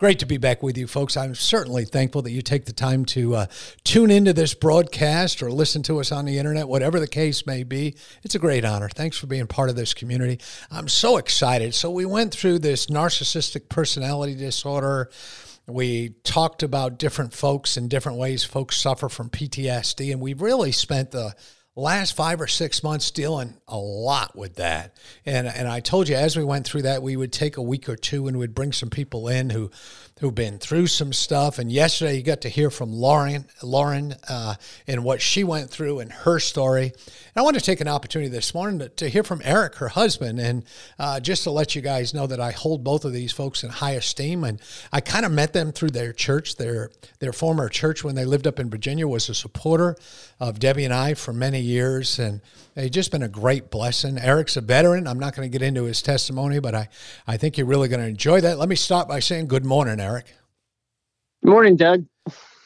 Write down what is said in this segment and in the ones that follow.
Great to be back with you, folks. I'm certainly thankful that you take the time to uh, tune into this broadcast or listen to us on the internet, whatever the case may be. It's a great honor. Thanks for being part of this community. I'm so excited. So, we went through this narcissistic personality disorder. We talked about different folks and different ways folks suffer from PTSD, and we really spent the last five or six months dealing a lot with that. And and I told you as we went through that, we would take a week or two and we'd bring some people in who who've been through some stuff. And yesterday you got to hear from Lauren, Lauren, uh, and what she went through and her story. And I want to take an opportunity this morning to, to hear from Eric, her husband, and uh, just to let you guys know that I hold both of these folks in high esteem. And I kind of met them through their church. Their their former church when they lived up in Virginia was a supporter of Debbie and I for many years, and they've just been a great blessing. Eric's a veteran. I'm not going to get into his testimony, but I I think you're really going to enjoy that. Let me start by saying good morning, Eric. Eric. Good morning, Doug.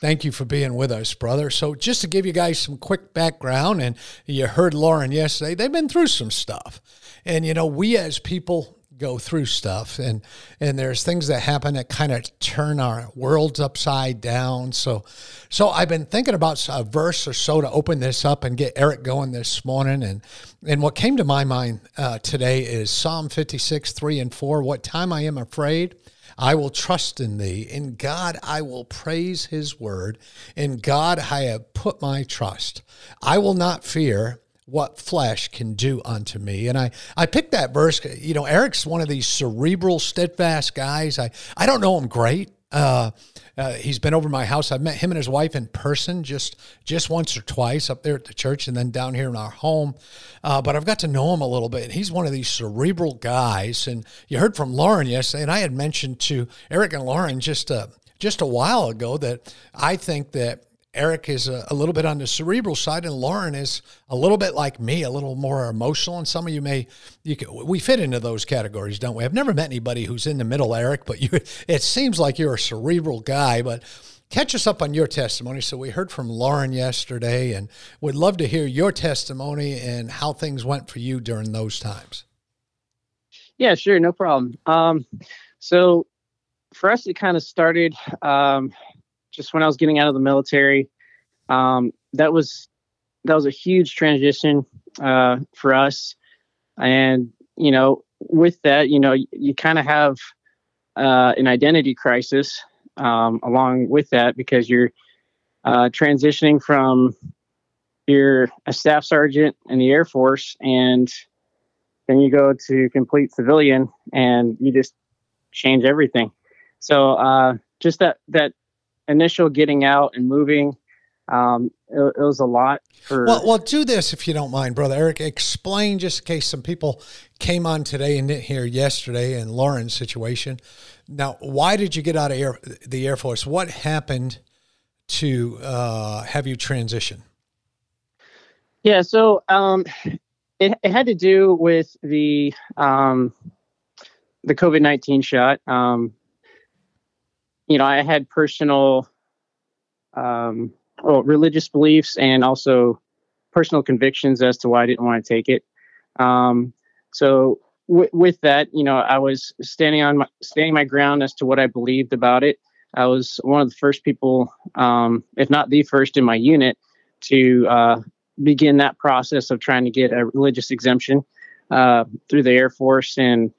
Thank you for being with us, brother. So, just to give you guys some quick background, and you heard Lauren yesterday, they've been through some stuff. And, you know, we as people go through stuff and and there's things that happen that kind of turn our worlds upside down so so i've been thinking about a verse or so to open this up and get eric going this morning and and what came to my mind uh, today is psalm 56 3 and 4 what time i am afraid I will trust in thee. In God I will praise his word. In God I have put my trust. I will not fear what flesh can do unto me. And I, I picked that verse. You know, Eric's one of these cerebral, steadfast guys. I, I don't know him great. Uh, uh, he's been over my house. I've met him and his wife in person just just once or twice up there at the church, and then down here in our home. Uh, but I've got to know him a little bit. He's one of these cerebral guys. And you heard from Lauren yesterday, and I had mentioned to Eric and Lauren just a just a while ago that I think that Eric is a, a, little bit on the cerebral side, and Lauren is a little bit like me, a little more emotional. And some of you may, you can, we fit into those categories, don't we? I've never met anybody who's in the middle, Eric, but you, it seems like you're a cerebral guy. But catch us up on your testimony. So we heard from Lauren yesterday, and would love to hear your testimony and how things went for you during those times. Yeah, sure, no problem. Um, so for us, it kind of started. Um, just when I was getting out of the military. Um, that was that was a huge transition uh, for us, and you know, with that, you know, you, you kind of have uh, an identity crisis um, along with that because you're uh, transitioning from you're a staff sergeant in the Air Force, and then you go to complete civilian, and you just change everything. So uh, just that that initial getting out and moving, um, it, it, was a lot for. Well, well, do this if you don't mind, brother Eric. Explain just in case some people came on today and didn't hear yesterday and Lauren's situation. Now, why did you get out of air, the Air Force? What happened to uh, have you transition? Yeah, so um, it, it had to do with the um, the COVID nineteen shot. Um, you know, I had personal, um, well, religious beliefs and also personal convictions as to why I didn't want to take it. Um, so w- with that, you know, I was standing on my standing my ground as to what I believed about it. I was one of the first people, um, if not the first in my unit, to uh, begin that process of trying to get a religious exemption uh, through the Air Force and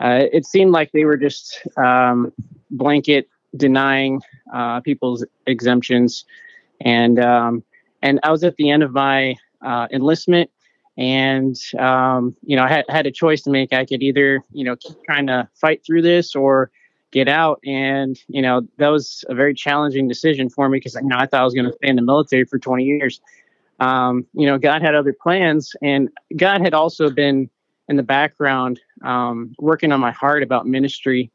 uh, it seemed like they were just um, blanket denying uh, people's exemptions, and um, and I was at the end of my uh, enlistment, and um, you know I had, had a choice to make. I could either you know keep trying to fight through this or get out, and you know that was a very challenging decision for me because you know I thought I was going to stay in the military for 20 years. Um, you know, God had other plans, and God had also been in the background um, working on my heart about ministry.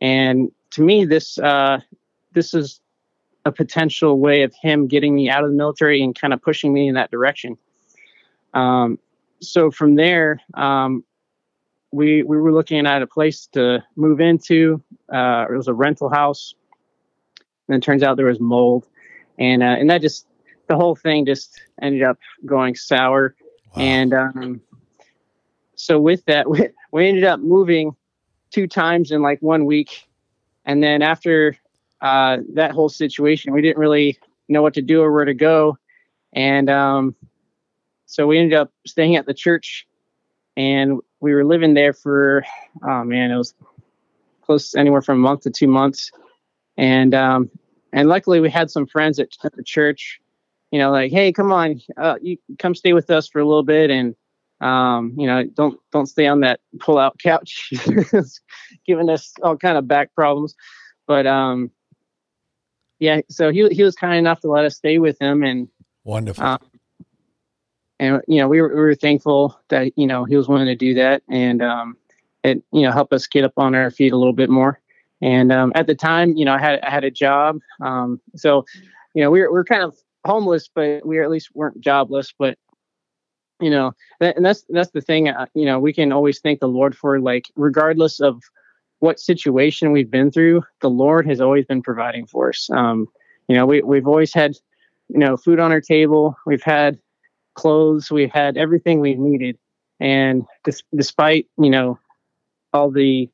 And to me, this uh, this is a potential way of him getting me out of the military and kind of pushing me in that direction. um, so from there, um, we we were looking at a place to move into. Uh, it was a rental house, and it turns out there was mold, and uh, and that just the whole thing just ended up going sour, wow. and um, so with that, we, we ended up moving two times in like one week, and then after uh, that whole situation, we didn't really know what to do or where to go, and um, so we ended up staying at the church, and we were living there for oh man, it was close anywhere from a month to two months, and um, and luckily we had some friends at, at the church, you know, like hey, come on, uh, you come stay with us for a little bit, and um, you know, don't don't stay on that pull-out couch, giving us all kind of back problems, but um, yeah, so he he was kind enough to let us stay with him, and wonderful. Um, and you know we were, we were thankful that you know he was willing to do that and um, it you know helped us get up on our feet a little bit more. And um, at the time you know i had i had a job um, so you know we were, we were kind of homeless but we at least weren't jobless but you know that, and that's that's the thing uh, you know we can always thank the lord for like regardless of what situation we've been through the lord has always been providing for us um, you know we, we've always had you know food on our table we've had clothes, we've had everything we needed. And despite, you know, all the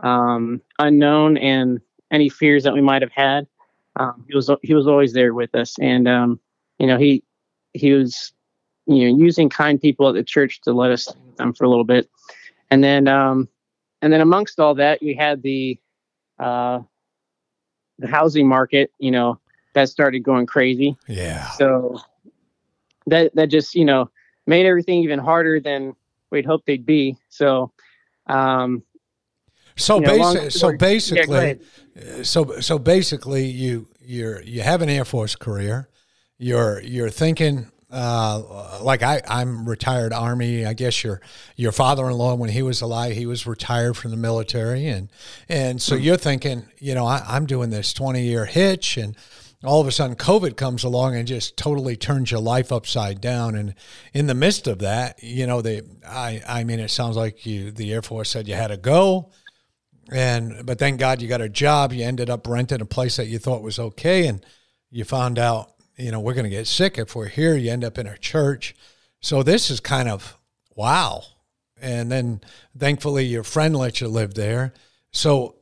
um, unknown and any fears that we might have had, um, he was he was always there with us. And um, you know, he he was you know using kind people at the church to let us stay with them for a little bit. And then um, and then amongst all that, you had the uh, the housing market, you know, that started going crazy. Yeah. So that that just you know made everything even harder than we'd hoped they'd be. So, um, so you know, basi- so basically, yeah, so so basically, you you're you have an Air Force career. You're you're thinking uh, like I, I'm retired Army. I guess your your father-in-law, when he was alive, he was retired from the military, and and so mm-hmm. you're thinking, you know, I, I'm doing this 20 year hitch, and all of a sudden COVID comes along and just totally turns your life upside down. And in the midst of that, you know, they, I, I mean, it sounds like you, the Air Force said you had to go. And, but thank God you got a job. You ended up renting a place that you thought was okay. And you found out, you know, we're going to get sick if we're here. You end up in a church. So this is kind of wow. And then thankfully your friend let you live there. So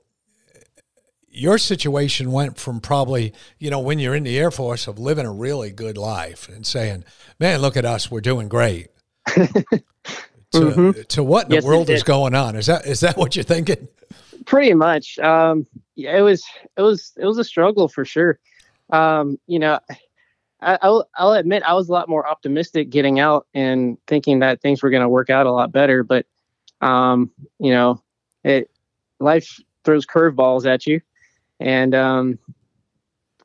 your situation went from probably, you know, when you're in the Air Force of living a really good life and saying, man, look at us, we're doing great. to, mm-hmm. to what in yes, the world is going on? Is that is that what you're thinking? Pretty much. Um, yeah, it was it was it was a struggle for sure. Um, you know, I, will I'll admit I was a lot more optimistic getting out and thinking that things were going to work out a lot better. But um, you know, it life throws curveballs at you, and um,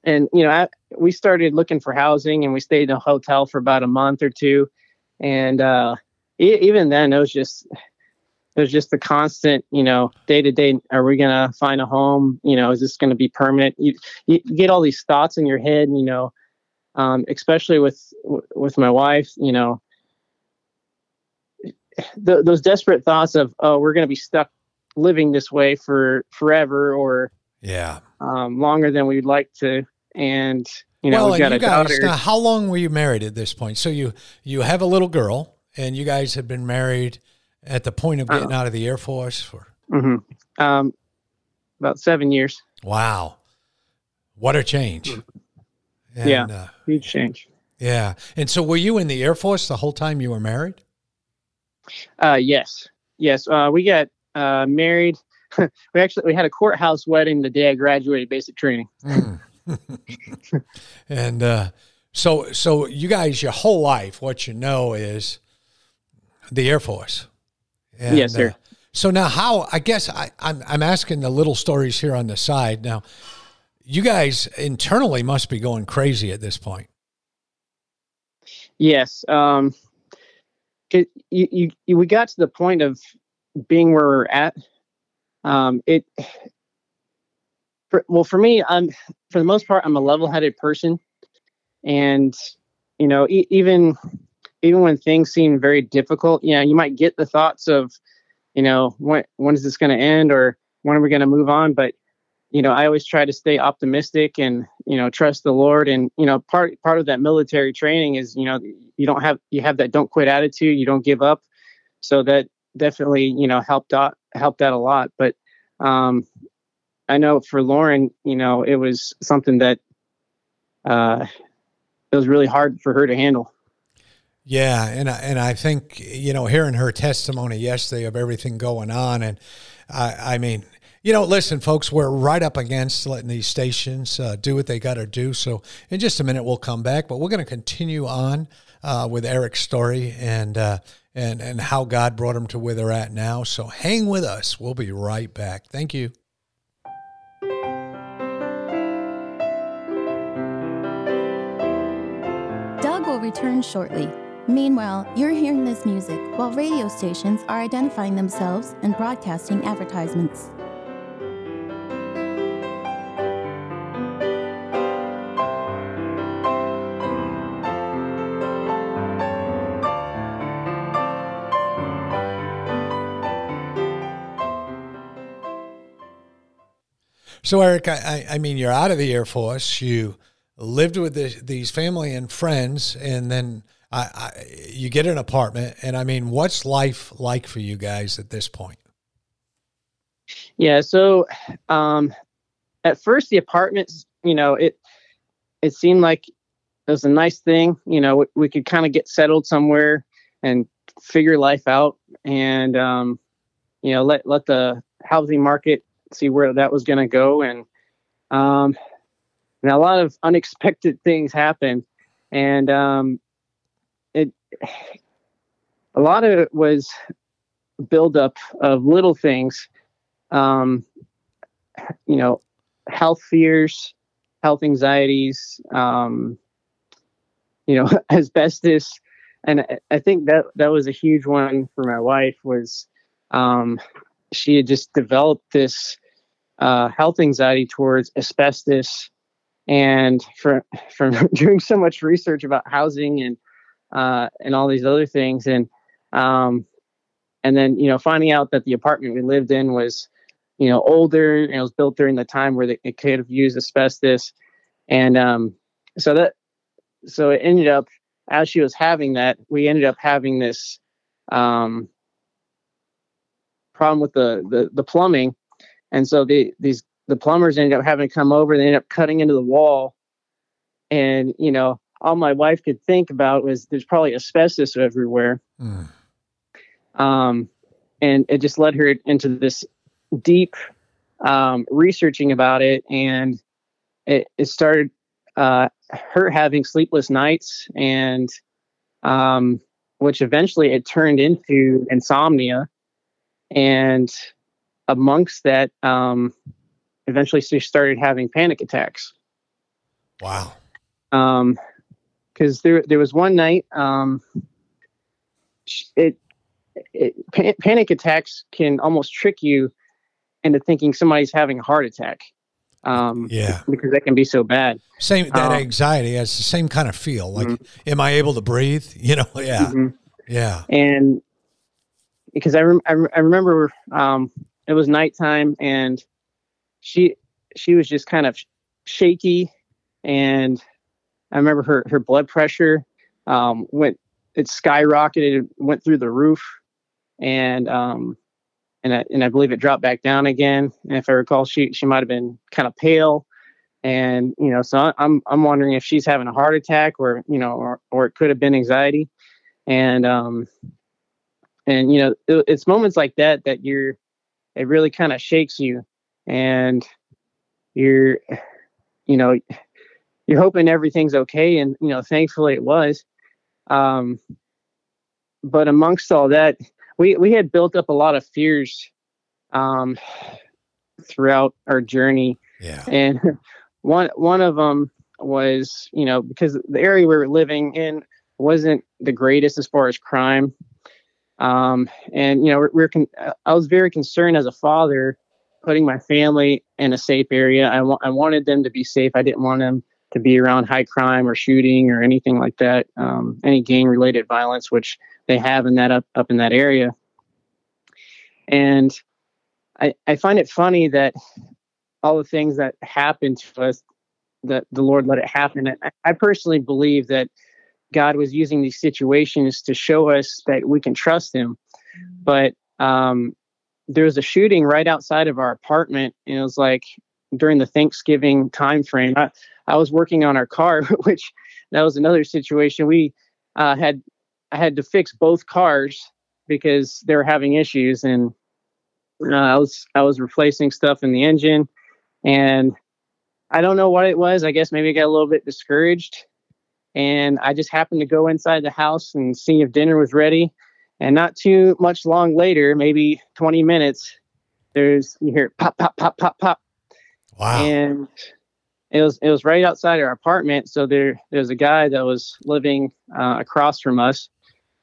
and you know I, we started looking for housing and we stayed in a hotel for about a month or two. And uh, e- even then it was just was just the constant you know day to day are we gonna find a home? You know is this gonna be permanent? You, you get all these thoughts in your head you know um, especially with with my wife you know the, those desperate thoughts of oh we're gonna be stuck living this way for forever or yeah. Um, longer than we'd like to. And, you know, well, got you guys. Now, how long were you married at this point? So you, you have a little girl and you guys had been married at the point of getting uh, out of the Air Force for? Mm-hmm. Um, about seven years. Wow. What a change. And, yeah. Uh, huge change. Yeah. And so were you in the Air Force the whole time you were married? Uh, yes. Yes. Uh, we got uh, married we actually we had a courthouse wedding the day I graduated basic training. Mm. and uh, so so you guys your whole life what you know is the Air Force. And, yes, sir. Uh, so now how I guess I, I'm I'm asking the little stories here on the side. Now you guys internally must be going crazy at this point. Yes. Um, you, you, you, we got to the point of being where we're at um, it for, well for me i'm for the most part i'm a level-headed person and you know e- even even when things seem very difficult, yeah, you might get the thoughts of, you know, when when is this going to end or when are we going to move on? But you know, I always try to stay optimistic and you know trust the Lord. And you know, part part of that military training is you know you don't have you have that don't quit attitude. You don't give up. So that definitely you know helped out helped out a lot. But um, I know for Lauren, you know, it was something that uh, it was really hard for her to handle. Yeah, and I, and I think you know hearing her testimony yesterday of everything going on, and I, I mean, you know, listen, folks, we're right up against letting these stations uh, do what they got to do. So in just a minute, we'll come back, but we're going to continue on uh, with Eric's story and uh, and and how God brought him to where they're at now. So hang with us. We'll be right back. Thank you. Doug will return shortly. Meanwhile, you're hearing this music while radio stations are identifying themselves and broadcasting advertisements. So, Eric, I, I mean, you're out of the Air Force. You lived with the, these family and friends, and then I, I, you get an apartment. And I mean, what's life like for you guys at this point? Yeah. So, um, at first, the apartments, you know, it it seemed like it was a nice thing. You know, we, we could kind of get settled somewhere and figure life out, and um, you know, let let the housing market see where that was going to go. And, um, and a lot of unexpected things happened. And, um, it, a lot of it was buildup of little things, um, you know, health fears, health anxieties, um, you know, asbestos. And I think that that was a huge one for my wife was, um, she had just developed this uh, health anxiety towards asbestos. And from from doing so much research about housing and uh, and all these other things, and um, and then you know finding out that the apartment we lived in was you know older and it was built during the time where they, it could have used asbestos, and um, so that so it ended up as she was having that, we ended up having this um, problem with the, the the plumbing and so the these the plumbers ended up having to come over. They ended up cutting into the wall, and you know all my wife could think about was there's probably asbestos everywhere. Mm. Um, and it just led her into this deep um, researching about it, and it, it started uh, her having sleepless nights, and um, which eventually it turned into insomnia, and amongst that, um, eventually she started having panic attacks. Wow. Um, because there there was one night, um, it, it pa- panic attacks can almost trick you into thinking somebody's having a heart attack. Um, yeah, because that can be so bad. Same that um, anxiety has the same kind of feel. Like, mm-hmm. am I able to breathe? You know, yeah, mm-hmm. yeah. And because I, rem- I, re- I remember um, it was nighttime and she she was just kind of shaky and i remember her her blood pressure um, went it skyrocketed went through the roof and um and I, and I believe it dropped back down again. And if i recall she she might have been kind of pale and you know so i'm i'm wondering if she's having a heart attack or you know or, or it could have been anxiety. And um and you know it, it's moments like that that you're it really kind of shakes you and you're you know you're hoping everything's okay and you know thankfully it was. Um but amongst all that we we had built up a lot of fears um throughout our journey. Yeah. And one one of them was you know because the area we were living in wasn't the greatest as far as crime um, and you know, we're, we're con- I was very concerned as a father, putting my family in a safe area. I, wa- I wanted them to be safe. I didn't want them to be around high crime or shooting or anything like that, um, any gang related violence, which they have in that up, up in that area. And I, I find it funny that all the things that happened to us, that the Lord let it happen. I, I personally believe that God was using these situations to show us that we can trust Him. But um, there was a shooting right outside of our apartment, and it was like during the Thanksgiving time frame. I, I was working on our car, which that was another situation. We uh, had I had to fix both cars because they were having issues, and uh, I was I was replacing stuff in the engine, and I don't know what it was. I guess maybe I got a little bit discouraged, and I just happened to go inside the house and see if dinner was ready. And not too much long later, maybe 20 minutes, there's you hear pop, pop, pop, pop, pop. Wow. And it was it was right outside our apartment. So there there's a guy that was living uh, across from us.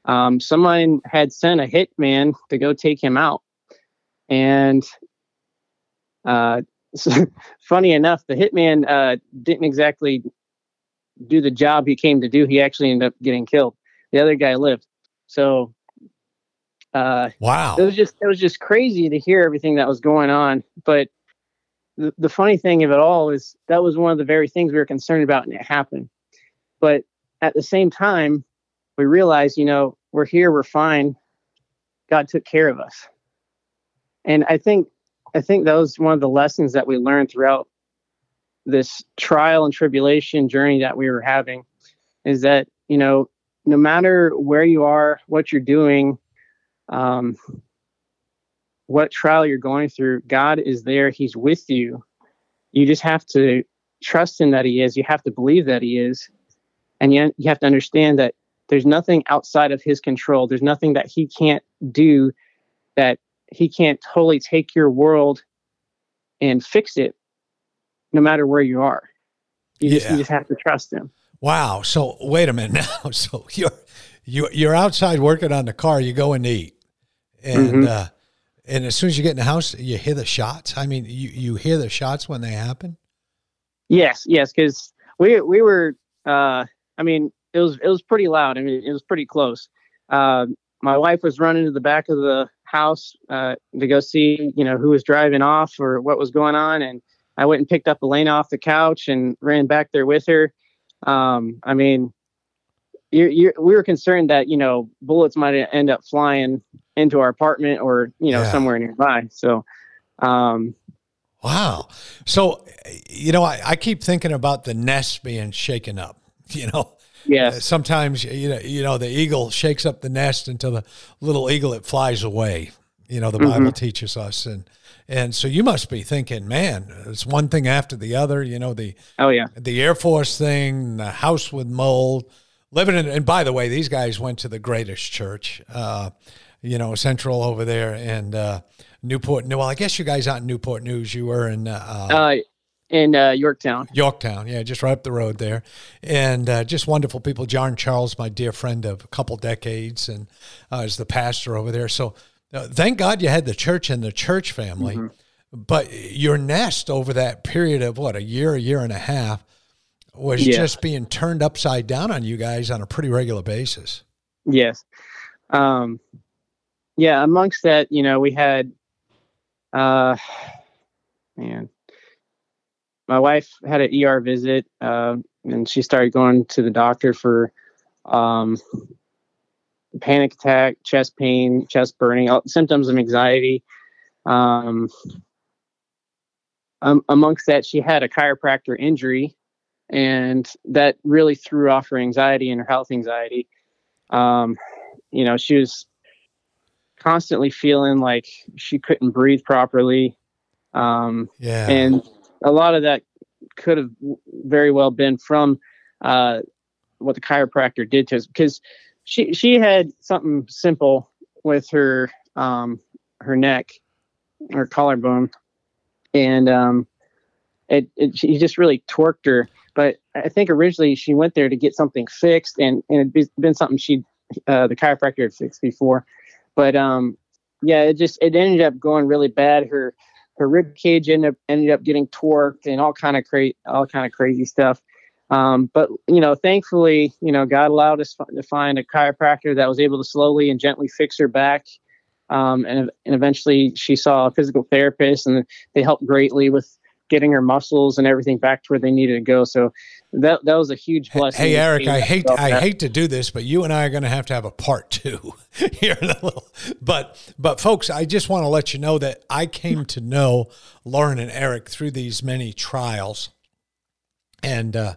Um, someone had sent a hitman to go take him out, and uh, so, funny enough, the hitman uh, didn't exactly do the job he came to do. He actually ended up getting killed. The other guy lived. So uh, wow, it was just it was just crazy to hear everything that was going on. But the, the funny thing of it all is that was one of the very things we were concerned about, and it happened. But at the same time, we realized, you know, we're here, we're fine. God took care of us, and I think I think that was one of the lessons that we learned throughout this trial and tribulation journey that we were having is that you know no matter where you are what you're doing um, what trial you're going through god is there. He's with you. You just have to trust him that he is. You have to believe that he is. And you, you have to understand that there's nothing outside of his control. There's nothing that he can't do that he can't totally take your world and fix it no matter where you are. You just you just have to trust him. Wow. So wait a minute now. So you're you you're outside working on the car. You go and eat, and mm-hmm. uh, and as soon as you get in the house, you hear the shots. I mean, you you hear the shots when they happen. Yes, yes, because we we were. Uh, I mean, it was it was pretty loud. I mean, it was pretty close. Uh, my wife was running to the back of the house uh, to go see, you know, who was driving off or what was going on, and I went and picked up Elena off the couch and ran back there with her. Um, I mean, you're, you're, we were concerned that you know bullets might end up flying into our apartment or you know yeah. somewhere nearby. So, um, wow. So, you know, I, I keep thinking about the nest being shaken up. You know, yeah. Uh, sometimes you know, you know, the eagle shakes up the nest until the little eagle it flies away. You know, the mm-hmm. Bible teaches us, and and so you must be thinking, man, it's one thing after the other. You know, the oh yeah, the Air Force thing, the house with mold, living in. And by the way, these guys went to the greatest church, uh, you know, Central over there, and uh, Newport. Well, I guess you guys aren't Newport News. You were in. Uh, uh in uh, Yorktown. Yorktown, yeah, just right up the road there, and uh, just wonderful people. John Charles, my dear friend of a couple decades, and uh, is the pastor over there. So uh, thank God you had the church and the church family. Mm-hmm. But your nest over that period of what a year, a year and a half was yeah. just being turned upside down on you guys on a pretty regular basis. Yes. Um, yeah. Amongst that, you know, we had, uh, man, my wife had an ER visit, uh, and she started going to the doctor for um, panic attack, chest pain, chest burning, symptoms of anxiety. Um, um, amongst that, she had a chiropractor injury, and that really threw off her anxiety and her health anxiety. Um, you know, she was constantly feeling like she couldn't breathe properly. Um, yeah. And a lot of that could have very well been from uh, what the chiropractor did to us because she she had something simple with her um, her neck, her collarbone, and um, it, it she just really torqued her. But I think originally she went there to get something fixed, and and it'd been something she uh, the chiropractor had fixed before. But um, yeah, it just it ended up going really bad. Her her rib cage ended up ended up getting torqued and all kind of crazy all kind of crazy stuff. Um, but you know, thankfully, you know, God allowed us to find a chiropractor that was able to slowly and gently fix her back. Um, and, and eventually she saw a physical therapist and they helped greatly with getting her muscles and everything back to where they needed to go. So that that was a huge blessing. Hey Eric, I hate I hate to do this, but you and I are going to have to have a part two here in a little. But but folks, I just want to let you know that I came to know Lauren and Eric through these many trials, and uh,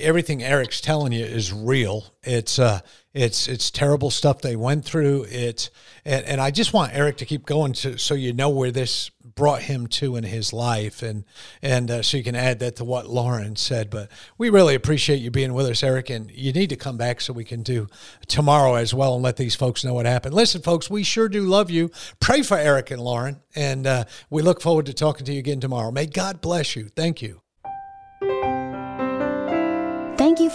everything Eric's telling you is real. It's uh, it's it's terrible stuff they went through. It's and, and I just want Eric to keep going to so you know where this brought him to in his life, and and uh, so you can add that to what Lauren said. But we really appreciate you being with us, Eric, and you need to come back so we can do tomorrow as well and let these folks know what happened. Listen, folks, we sure do love you. Pray for Eric and Lauren, and uh, we look forward to talking to you again tomorrow. May God bless you. Thank you. Thank you